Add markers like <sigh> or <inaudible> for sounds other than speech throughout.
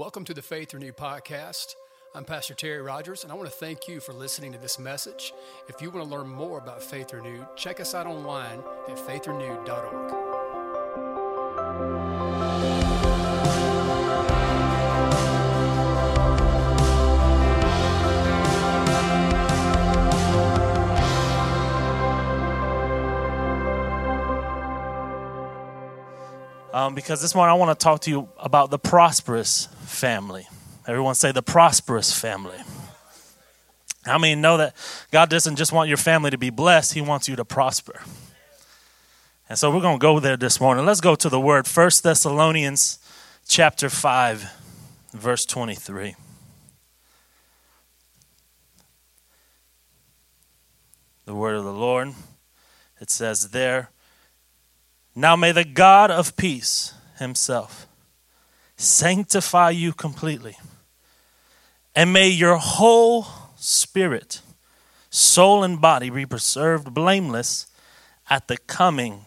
Welcome to the Faith Renewed podcast. I'm Pastor Terry Rogers, and I want to thank you for listening to this message. If you want to learn more about Faith Renewed, check us out online at faithrenewed.org. Um, because this morning I want to talk to you about the prosperous family. Everyone say the prosperous family. I mean, know that God doesn't just want your family to be blessed, He wants you to prosper. And so we're going to go there this morning. Let's go to the word, First Thessalonians chapter 5, verse 23. The word of the Lord. It says there, Now may the God of peace himself sanctify you completely, and may your whole spirit, soul, and body be preserved blameless at the coming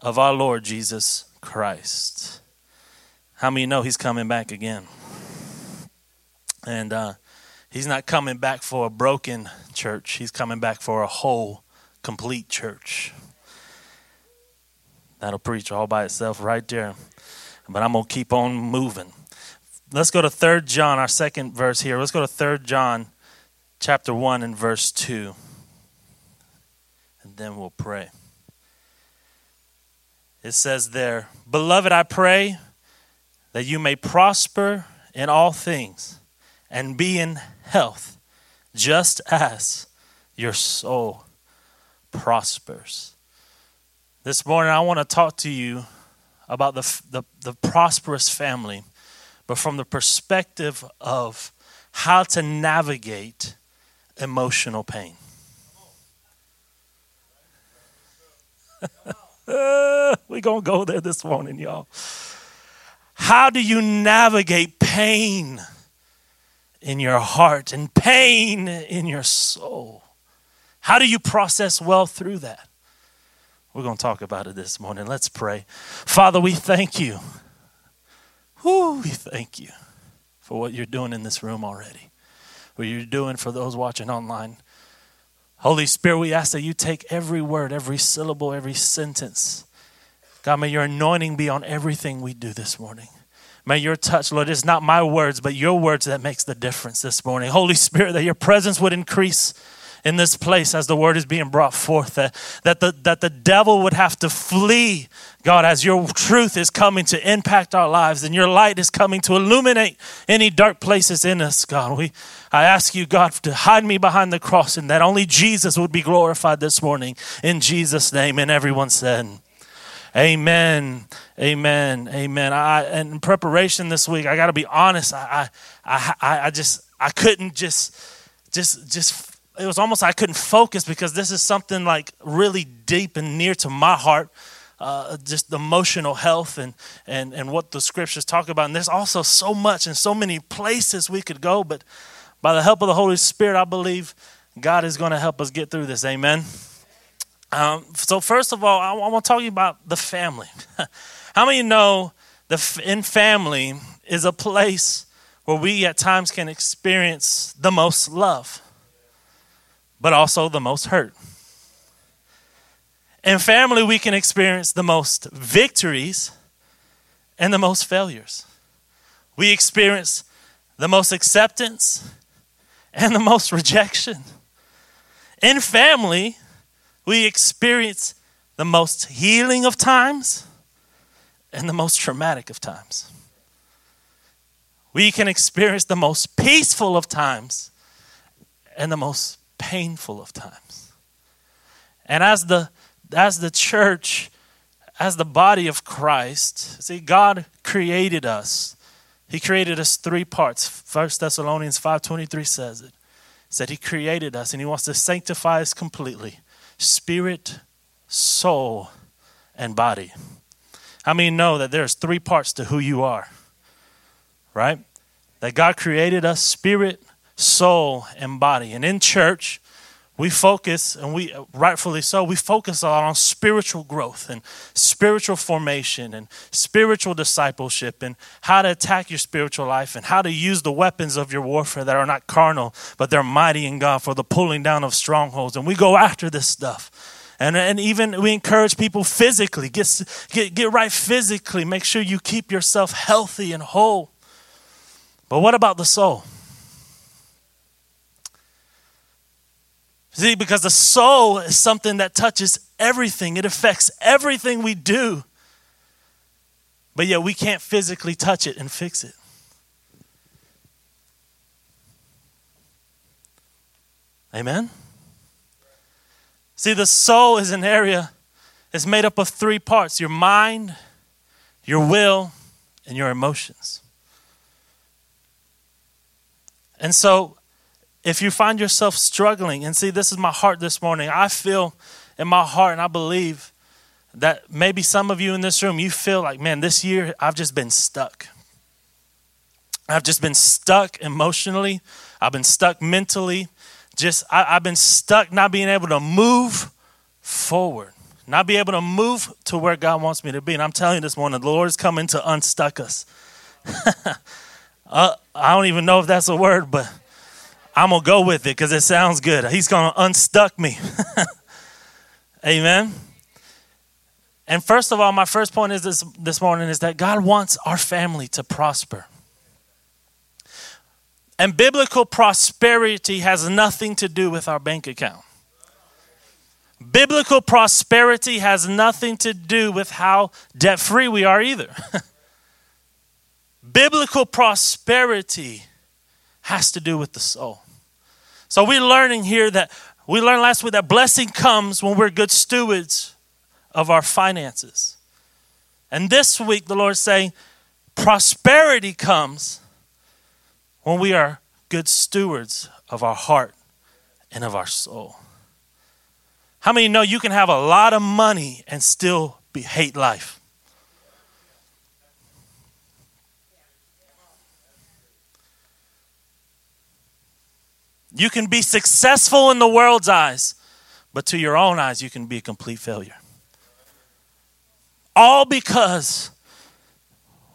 of our Lord Jesus Christ. How many know he's coming back again? And uh, he's not coming back for a broken church, he's coming back for a whole, complete church. That'll preach all by itself right there. But I'm going to keep on moving. Let's go to 3 John, our second verse here. Let's go to 3 John chapter 1 and verse 2. And then we'll pray. It says there, Beloved, I pray that you may prosper in all things and be in health, just as your soul prospers. This morning, I want to talk to you about the, the, the, prosperous family, but from the perspective of how to navigate emotional pain. We're going to go there this morning, y'all. How do you navigate pain in your heart and pain in your soul? How do you process well through that? We're going to talk about it this morning. Let's pray. Father, we thank you. Whew, we thank you for what you're doing in this room already, what you're doing for those watching online. Holy Spirit, we ask that you take every word, every syllable, every sentence. God, may your anointing be on everything we do this morning. May your touch, Lord, it's not my words, but your words that makes the difference this morning. Holy Spirit, that your presence would increase in this place as the word is being brought forth, that, that, the, that the devil would have to flee, God, as your truth is coming to impact our lives and your light is coming to illuminate any dark places in us, God. We, I ask you, God, to hide me behind the cross and that only Jesus would be glorified this morning. In Jesus' name. And everyone said, Amen. Amen. Amen. I in preparation this week, I got to be honest. I, I, I, I just, I couldn't just, just, just it was almost I couldn't focus because this is something like really deep and near to my heart. Uh, just emotional health and, and, and what the scriptures talk about. And there's also so much and so many places we could go, but by the help of the Holy Spirit, I believe God is going to help us get through this. Amen. Um, so, first of all, I, I want to talk about the family. <laughs> How many know the in family is a place where we at times can experience the most love? But also the most hurt. In family, we can experience the most victories and the most failures. We experience the most acceptance and the most rejection. In family, we experience the most healing of times and the most traumatic of times. We can experience the most peaceful of times and the most painful of times. And as the as the church, as the body of Christ, see, God created us. He created us three parts. First Thessalonians 5:23 says it. Said he created us and he wants to sanctify us completely. Spirit, soul, and body. How many know that there's three parts to who you are? Right? That God created us spirit, soul, and body. And in church, we focus, and we rightfully so, we focus a lot on spiritual growth and spiritual formation and spiritual discipleship and how to attack your spiritual life and how to use the weapons of your warfare that are not carnal, but they're mighty in God for the pulling down of strongholds. And we go after this stuff. And, and even we encourage people physically, get, get, get right physically, make sure you keep yourself healthy and whole. But what about the soul? See, because the soul is something that touches everything, it affects everything we do. But yet we can't physically touch it and fix it. Amen? See, the soul is an area, it's made up of three parts your mind, your will, and your emotions. And so if you find yourself struggling, and see, this is my heart this morning, I feel in my heart and I believe that maybe some of you in this room, you feel like, man, this year I've just been stuck. I've just been stuck emotionally, I've been stuck mentally, just I, have been stuck not being able to move forward, not be able to move to where God wants me to be. And I'm telling you this morning, the Lord is coming to unstuck us. <laughs> uh, I don't even know if that's a word, but I'm going to go with it because it sounds good. He's going to unstuck me. <laughs> Amen. And first of all, my first point is this this morning is that God wants our family to prosper. And biblical prosperity has nothing to do with our bank account. Biblical prosperity has nothing to do with how debt free we are either. <laughs> Biblical prosperity has to do with the soul. So we're learning here that we learned last week that blessing comes when we're good stewards of our finances. And this week, the Lord's saying prosperity comes when we are good stewards of our heart and of our soul. How many know you can have a lot of money and still be hate life? You can be successful in the world's eyes, but to your own eyes, you can be a complete failure. All because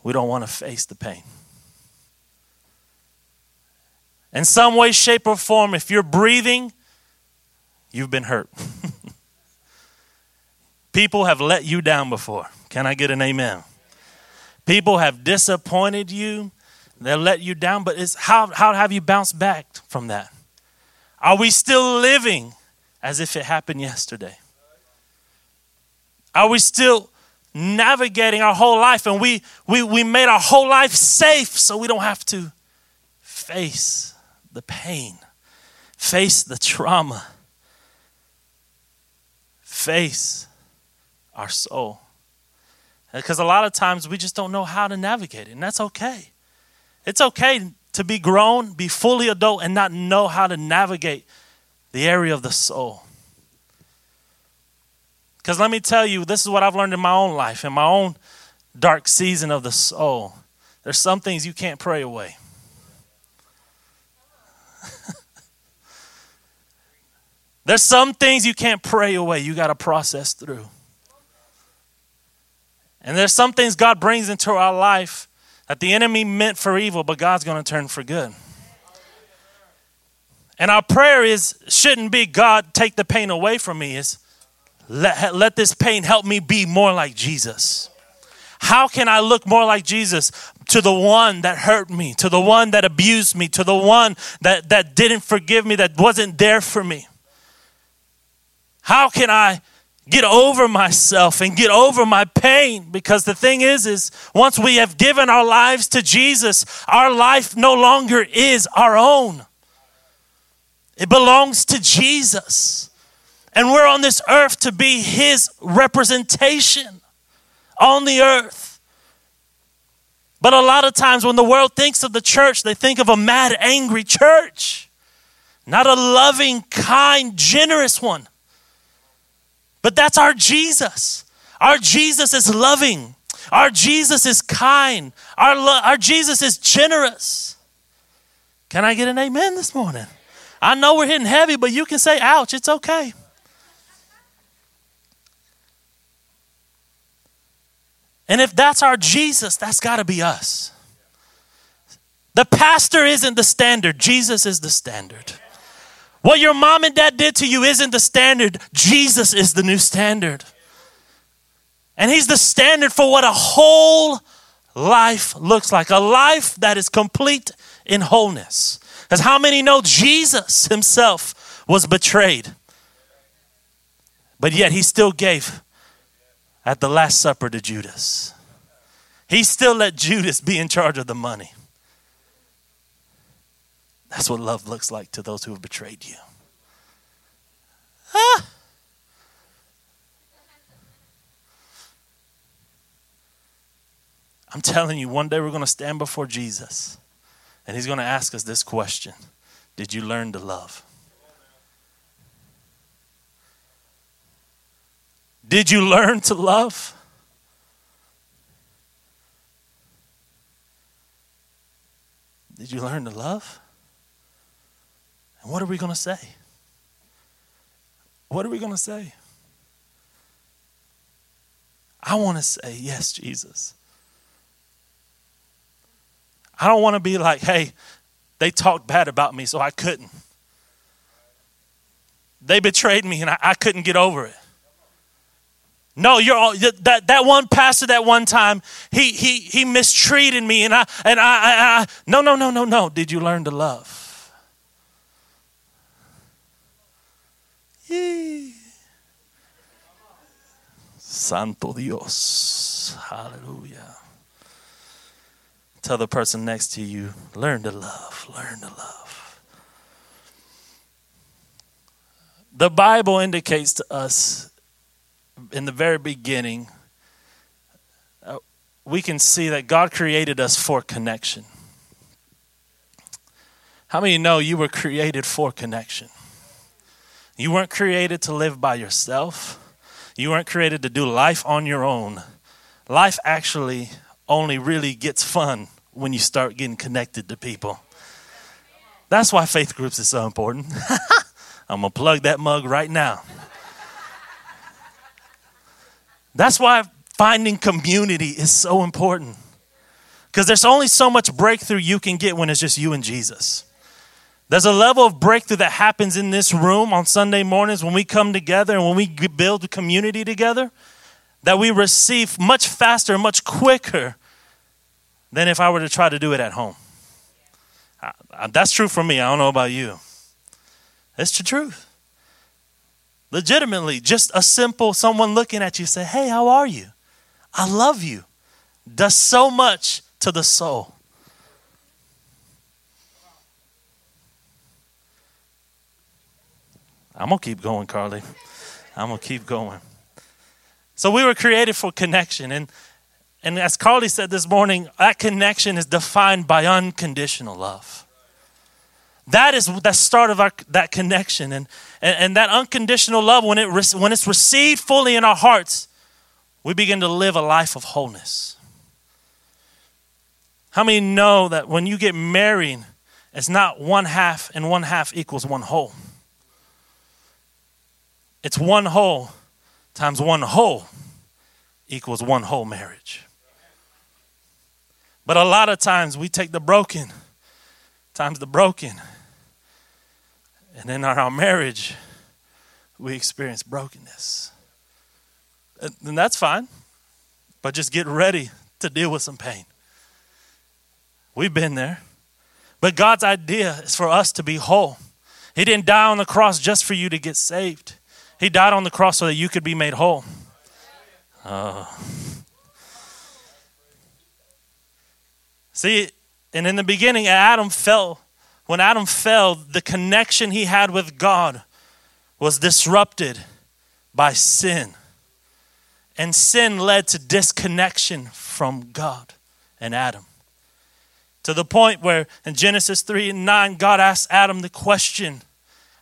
we don't want to face the pain. In some way, shape, or form, if you're breathing, you've been hurt. <laughs> People have let you down before. Can I get an amen? People have disappointed you. They let you down, but it's how, how have you bounced back from that? Are we still living as if it happened yesterday? Are we still navigating our whole life and we, we, we made our whole life safe so we don't have to face the pain, face the trauma, face our soul? Because a lot of times we just don't know how to navigate it, and that's okay. It's okay to be grown, be fully adult, and not know how to navigate the area of the soul. Because let me tell you, this is what I've learned in my own life, in my own dark season of the soul. There's some things you can't pray away. <laughs> There's some things you can't pray away, you got to process through. And there's some things God brings into our life that the enemy meant for evil, but God's going to turn for good. And our prayer is shouldn't be God take the pain away from me. Is let, let this pain help me be more like Jesus. How can I look more like Jesus to the one that hurt me, to the one that abused me, to the one that, that didn't forgive me, that wasn't there for me? How can I get over myself and get over my pain because the thing is is once we have given our lives to Jesus our life no longer is our own. It belongs to Jesus. And we're on this earth to be his representation on the earth. But a lot of times when the world thinks of the church they think of a mad angry church. Not a loving kind generous one but that's our Jesus. Our Jesus is loving. Our Jesus is kind. Our, lo- our Jesus is generous. Can I get an amen this morning? I know we're hitting heavy, but you can say, ouch, it's okay. And if that's our Jesus, that's got to be us. The pastor isn't the standard, Jesus is the standard. What your mom and dad did to you isn't the standard, Jesus is the new standard. And He's the standard for what a whole life looks like a life that is complete in wholeness. Because how many know Jesus Himself was betrayed? But yet He still gave at the Last Supper to Judas. He still let Judas be in charge of the money. That's what love looks like to those who have betrayed you. Ah. I'm telling you, one day we're going to stand before Jesus and he's going to ask us this question Did you learn to love? Did you learn to love? Did you learn to love? And what are we going to say? What are we going to say? I want to say, Yes, Jesus. I don't want to be like, hey, they talked bad about me, so I couldn't. They betrayed me and I, I couldn't get over it. No, you're all, that that one pastor that one time he he he mistreated me and I and I, I, I no no no no no. Did you learn to love? Santo Dios, Hallelujah. Tell the person next to you, learn to love, learn to love. The Bible indicates to us in the very beginning, uh, we can see that God created us for connection. How many know you were created for connection? You weren't created to live by yourself. You weren't created to do life on your own. Life actually only really gets fun when you start getting connected to people. That's why faith groups is so important. I'm going to plug that mug right now. That's why finding community is so important. Because there's only so much breakthrough you can get when it's just you and Jesus. There's a level of breakthrough that happens in this room on Sunday mornings when we come together and when we build community together that we receive much faster, much quicker than if I were to try to do it at home. That's true for me. I don't know about you. It's the truth. Legitimately, just a simple someone looking at you say, Hey, how are you? I love you. Does so much to the soul. I'm going to keep going, Carly. I'm going to keep going. So we were created for connection. And and as Carly said this morning, that connection is defined by unconditional love. That is the start of our, that connection. And, and, and that unconditional love, when, it, when it's received fully in our hearts, we begin to live a life of wholeness. How many know that when you get married, it's not one half and one half equals one whole? It's one whole times one whole equals one whole marriage. But a lot of times we take the broken times the broken. And in our marriage, we experience brokenness. And that's fine. But just get ready to deal with some pain. We've been there. But God's idea is for us to be whole. He didn't die on the cross just for you to get saved, He died on the cross so that you could be made whole. Uh, See, and in the beginning, Adam fell. When Adam fell, the connection he had with God was disrupted by sin. And sin led to disconnection from God and Adam. To the point where in Genesis 3 and 9, God asked Adam the question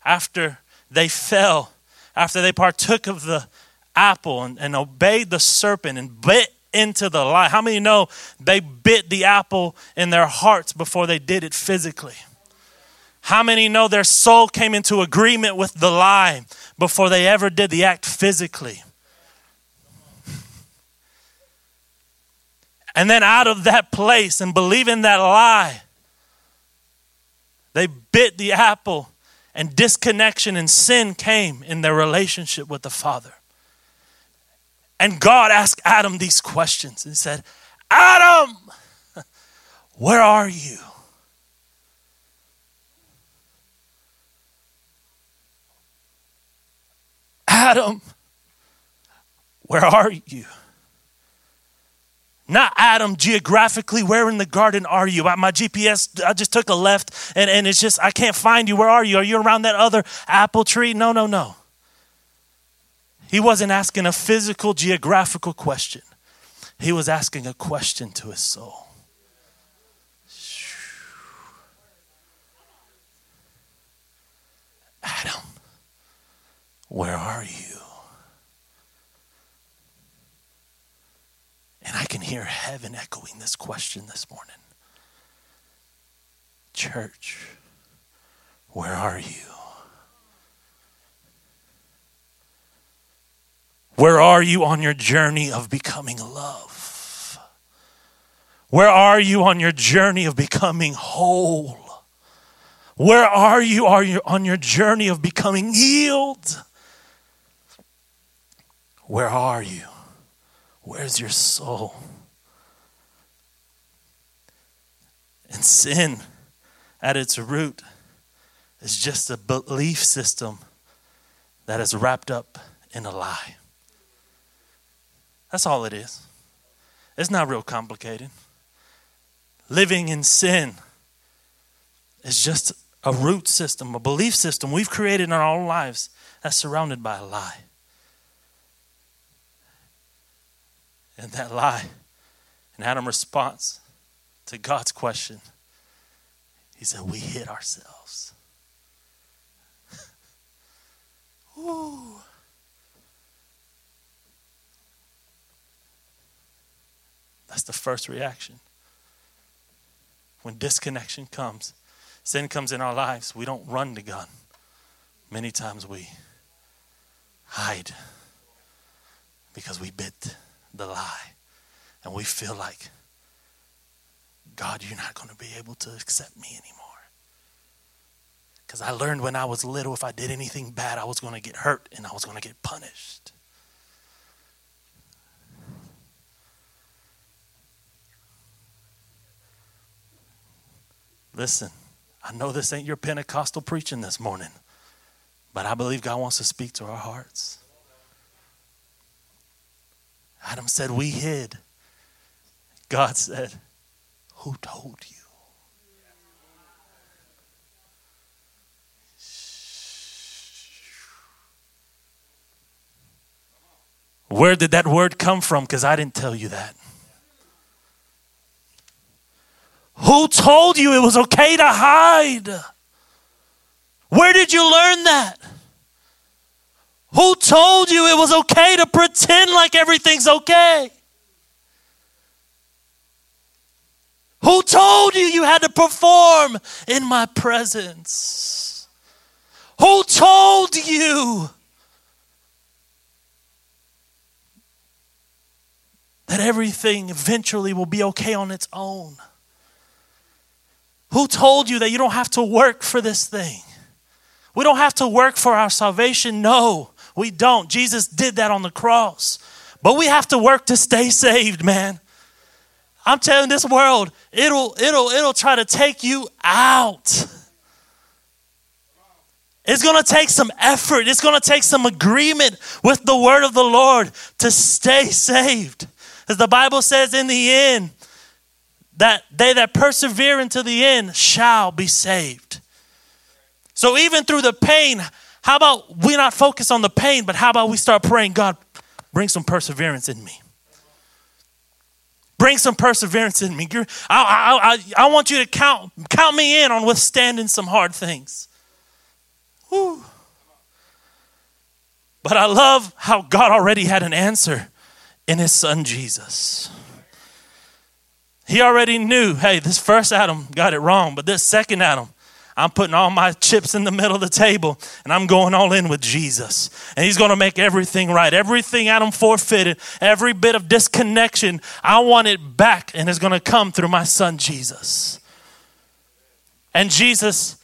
after they fell, after they partook of the apple and, and obeyed the serpent and bit into the lie. How many know they bit the apple in their hearts before they did it physically? How many know their soul came into agreement with the lie before they ever did the act physically? And then out of that place and believing that lie, they bit the apple and disconnection and sin came in their relationship with the Father. And God asked Adam these questions and said, Adam, where are you? Adam, where are you? Not Adam, geographically, where in the garden are you? My GPS, I just took a left and, and it's just, I can't find you. Where are you? Are you around that other apple tree? No, no, no. He wasn't asking a physical, geographical question, he was asking a question to his soul. Adam, where are you? And I can hear heaven echoing this question this morning Church, where are you? Where are you on your journey of becoming love? Where are you on your journey of becoming whole? Where are you are you on your journey of becoming healed? Where are you? Where's your soul? And sin, at its root, is just a belief system that is wrapped up in a lie. That's all it is. It's not real complicated. Living in sin is just a root system, a belief system we've created in our own lives that's surrounded by a lie. And that lie, and Adam's response to God's question, he said, We hid ourselves. <laughs> Ooh. That's the first reaction. When disconnection comes, sin comes in our lives, we don't run to God. Many times we hide because we bit the lie. And we feel like, God, you're not going to be able to accept me anymore. Because I learned when I was little, if I did anything bad, I was going to get hurt and I was going to get punished. Listen, I know this ain't your Pentecostal preaching this morning, but I believe God wants to speak to our hearts. Adam said, We hid. God said, Who told you? Where did that word come from? Because I didn't tell you that. Who told you it was okay to hide? Where did you learn that? Who told you it was okay to pretend like everything's okay? Who told you you had to perform in my presence? Who told you that everything eventually will be okay on its own? Who told you that you don't have to work for this thing? We don't have to work for our salvation. No. We don't. Jesus did that on the cross. But we have to work to stay saved, man. I'm telling this world, it'll it'll it'll try to take you out. It's going to take some effort. It's going to take some agreement with the word of the Lord to stay saved. As the Bible says in the end, that they that persevere until the end shall be saved. So even through the pain, how about we not focus on the pain, but how about we start praying, God, bring some perseverance in me. Bring some perseverance in me. I, I, I, I want you to count, count me in on withstanding some hard things. Whew. But I love how God already had an answer in his son Jesus. He already knew, hey, this first Adam got it wrong, but this second Adam, I'm putting all my chips in the middle of the table and I'm going all in with Jesus. And He's going to make everything right. Everything Adam forfeited, every bit of disconnection, I want it back and it's going to come through my son Jesus. And Jesus,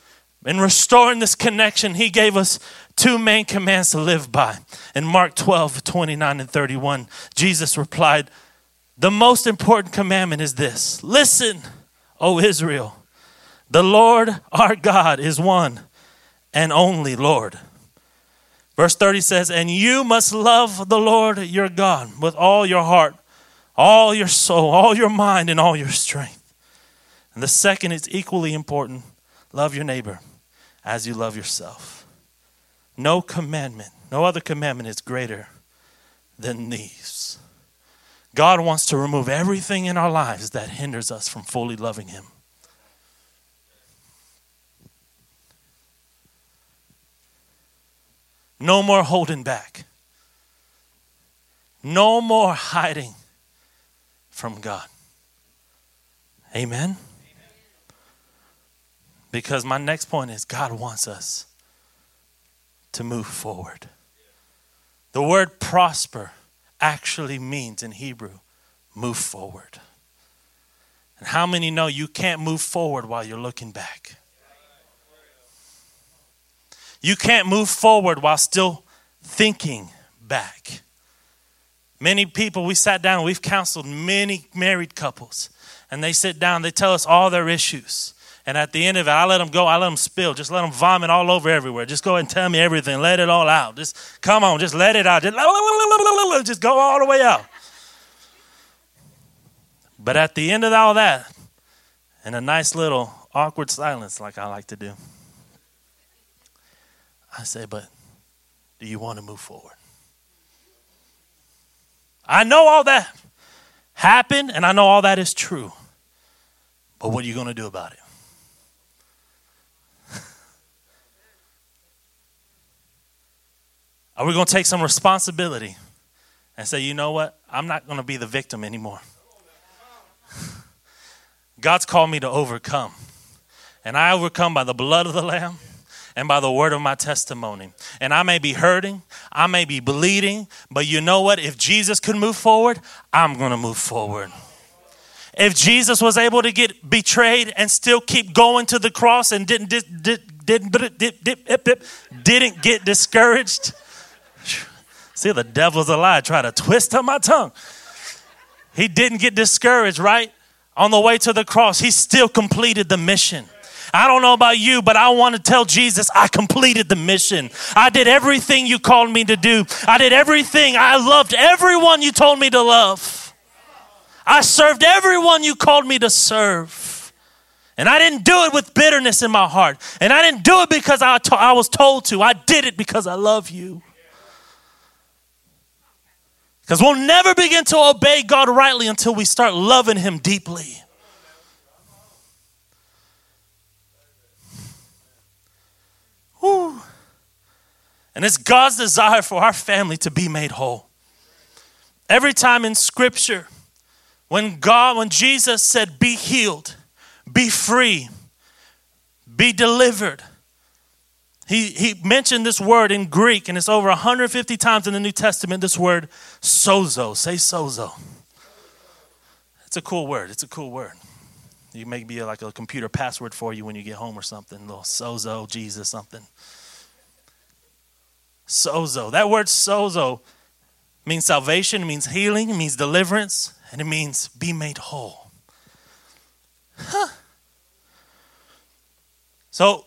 in restoring this connection, He gave us two main commands to live by. In Mark 12, 29 and 31, Jesus replied, The most important commandment is this Listen, O Israel, the Lord our God is one and only Lord. Verse 30 says, And you must love the Lord your God with all your heart, all your soul, all your mind, and all your strength. And the second is equally important love your neighbor as you love yourself. No commandment, no other commandment is greater than these. God wants to remove everything in our lives that hinders us from fully loving Him. No more holding back. No more hiding from God. Amen. Because my next point is God wants us to move forward. The word prosper actually means in Hebrew move forward. And how many know you can't move forward while you're looking back? You can't move forward while still thinking back. Many people, we sat down, we've counseled many married couples, and they sit down, they tell us all their issues. And at the end of it, I let them go, I let them spill, just let them vomit all over everywhere. Just go and tell me everything, let it all out. Just come on, just let it out. Just, <laughs> just go all the way out. But at the end of all that, in a nice little awkward silence, like I like to do, I say, but do you want to move forward? I know all that happened and I know all that is true. But what are you going to do about it? Are we going to take some responsibility and say, you know what? I'm not going to be the victim anymore. God's called me to overcome. And I overcome by the blood of the Lamb and by the word of my testimony. And I may be hurting, I may be bleeding, but you know what? If Jesus could move forward, I'm going to move forward. If Jesus was able to get betrayed and still keep going to the cross and didn't didn't didn't, didn't get discouraged, <sighs> see the devil's a lie. Try to twist up my tongue. He didn't get discouraged, right? On the way to the cross, he still completed the mission. I don't know about you, but I want to tell Jesus I completed the mission. I did everything you called me to do. I did everything. I loved everyone you told me to love. I served everyone you called me to serve. And I didn't do it with bitterness in my heart. And I didn't do it because I, to- I was told to. I did it because I love you. Because we'll never begin to obey God rightly until we start loving Him deeply. Whew. And it's God's desire for our family to be made whole. Every time in Scripture, when God, when Jesus said, be healed, be free, be delivered, he, he mentioned this word in Greek, and it's over 150 times in the New Testament, this word sozo. Say sozo. It's a cool word. It's a cool word. You may be like a computer password for you when you get home or something. Little sozo, Jesus, something. Sozo. That word sozo means salvation, it means healing, it means deliverance, and it means be made whole. Huh. So,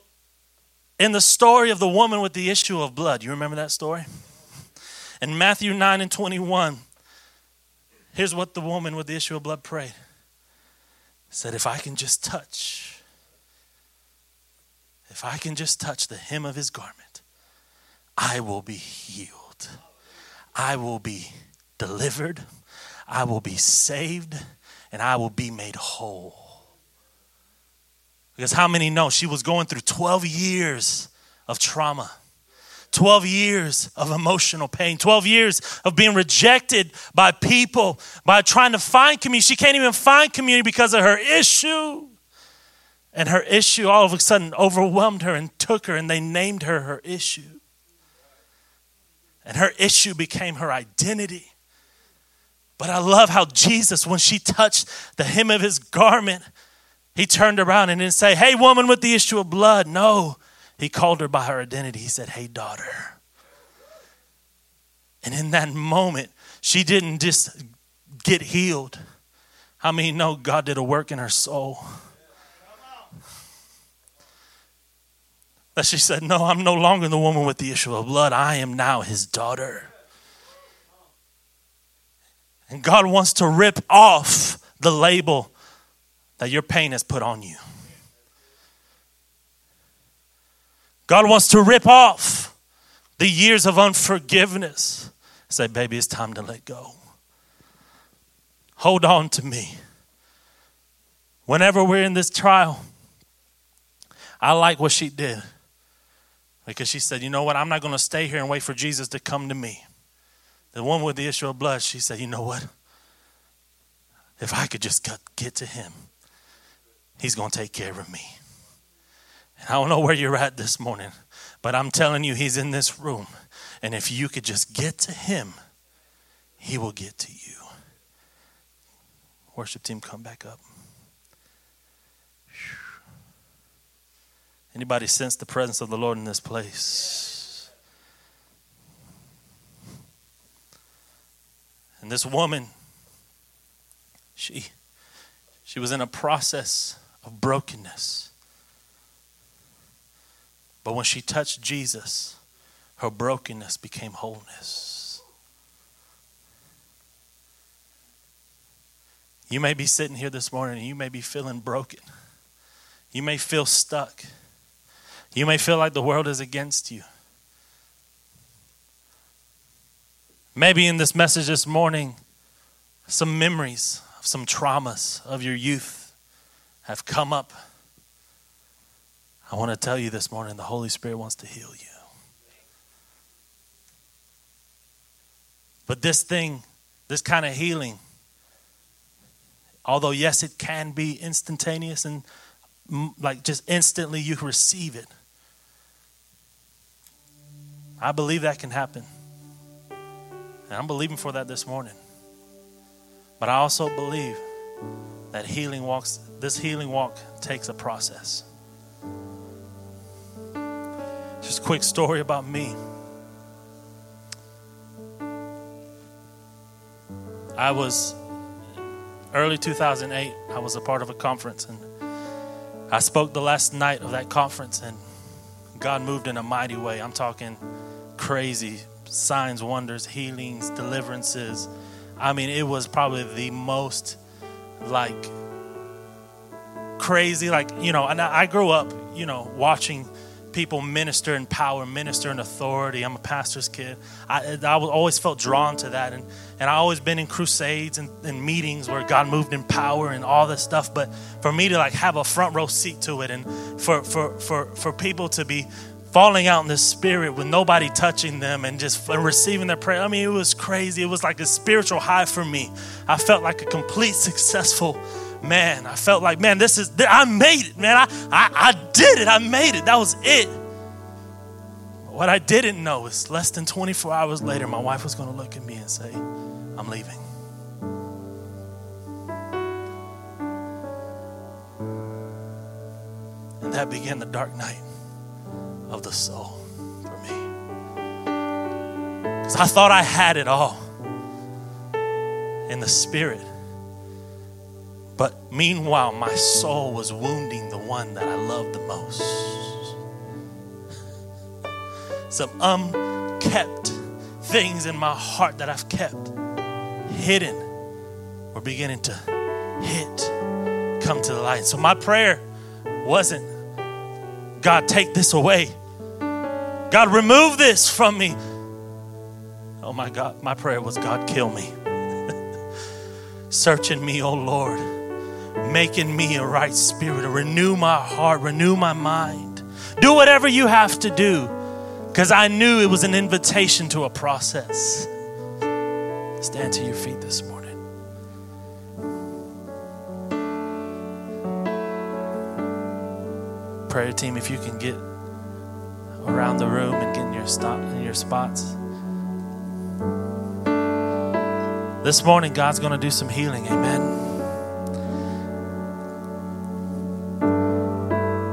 in the story of the woman with the issue of blood, you remember that story? In Matthew 9 and 21, here's what the woman with the issue of blood prayed. Said, if I can just touch, if I can just touch the hem of his garment, I will be healed. I will be delivered. I will be saved. And I will be made whole. Because how many know she was going through 12 years of trauma? 12 years of emotional pain, 12 years of being rejected by people, by trying to find community. She can't even find community because of her issue. And her issue all of a sudden overwhelmed her and took her, and they named her her issue. And her issue became her identity. But I love how Jesus, when she touched the hem of his garment, he turned around and didn't say, Hey, woman with the issue of blood. No, he called her by her identity. He said, Hey, daughter. And in that moment, she didn't just get healed. I mean, no, God did a work in her soul. That she said, No, I'm no longer the woman with the issue of blood. I am now his daughter. And God wants to rip off the label that your pain has put on you. God wants to rip off the years of unforgiveness. Say, baby, it's time to let go. Hold on to me. Whenever we're in this trial, I like what she did because she said, You know what? I'm not going to stay here and wait for Jesus to come to me. The one with the issue of blood, she said, You know what? If I could just get to him, he's going to take care of me. And I don't know where you're at this morning, but I'm telling you, he's in this room. And if you could just get to him, he will get to you. Worship team, come back up. Anybody sense the presence of the Lord in this place? And this woman, she, she was in a process of brokenness. But when she touched Jesus, her brokenness became wholeness. You may be sitting here this morning and you may be feeling broken. You may feel stuck. You may feel like the world is against you. Maybe in this message this morning, some memories of some traumas of your youth have come up. I want to tell you this morning the Holy Spirit wants to heal you. But this thing, this kind of healing, although, yes, it can be instantaneous and mm, like just instantly you receive it. I believe that can happen. And I'm believing for that this morning. But I also believe that healing walks this healing walk takes a process. Just a quick story about me. I was early 2008, I was a part of a conference and I spoke the last night of that conference and God moved in a mighty way. I'm talking crazy signs, wonders, healings, deliverances. I mean, it was probably the most like crazy, like, you know, and I grew up, you know, watching people minister in power, minister in authority. I'm a pastor's kid. I, I always felt drawn to that. And, and I always been in crusades and, and meetings where God moved in power and all this stuff. But for me to like have a front row seat to it and for, for, for, for people to be falling out in the spirit with nobody touching them and just receiving their prayer. I mean, it was crazy. It was like a spiritual high for me. I felt like a complete successful man. I felt like, man, this is, I made it, man. I, I, I did it. I made it. That was it. What I didn't know is less than 24 hours later, my wife was going to look at me and say, I'm leaving. And that began the dark night of the soul for me. Because I thought I had it all in the spirit. But meanwhile, my soul was wounding the one that I loved the most. Some unkept things in my heart that I've kept hidden were beginning to hit, come to the light. So my prayer wasn't, God, take this away. God, remove this from me. Oh my God, my prayer was, God, kill me. <laughs> Search in me, oh Lord, making me a right spirit, renew my heart, renew my mind. Do whatever you have to do because I knew it was an invitation to a process. Stand to your feet this morning. Prayer team, if you can get around the room and get in your stop in your spots. This morning, God's going to do some healing. Amen.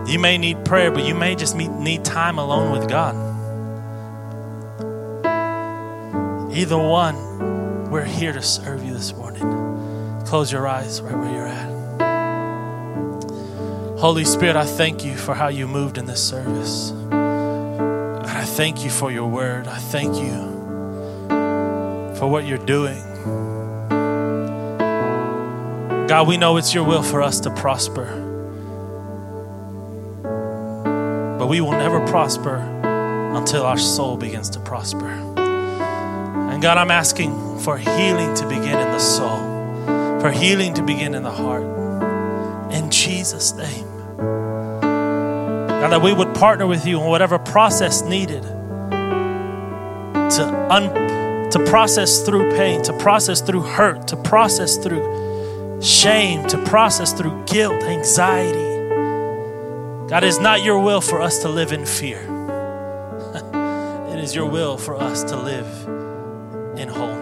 You may need prayer, but you may just need time alone with God. Either one, we're here to serve you this morning. Close your eyes right where you're at. Holy Spirit, I thank you for how you moved in this service. And I thank you for your word. I thank you for what you're doing. God, we know it's your will for us to prosper. But we will never prosper until our soul begins to prosper. And God, I'm asking for healing to begin in the soul, for healing to begin in the heart. In Jesus' name. God, that we would partner with you in whatever process needed to, un- to process through pain, to process through hurt, to process through shame, to process through guilt, anxiety. God, it is not your will for us to live in fear. <laughs> it is your will for us to live in wholeness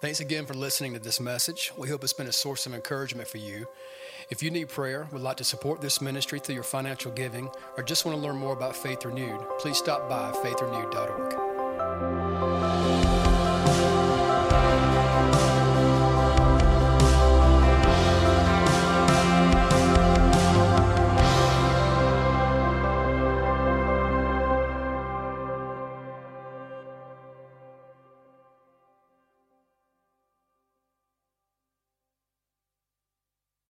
Thanks again for listening to this message. We hope it's been a source of encouragement for you. If you need prayer, would like to support this ministry through your financial giving, or just want to learn more about Faith Renewed, please stop by faithrenewed.org.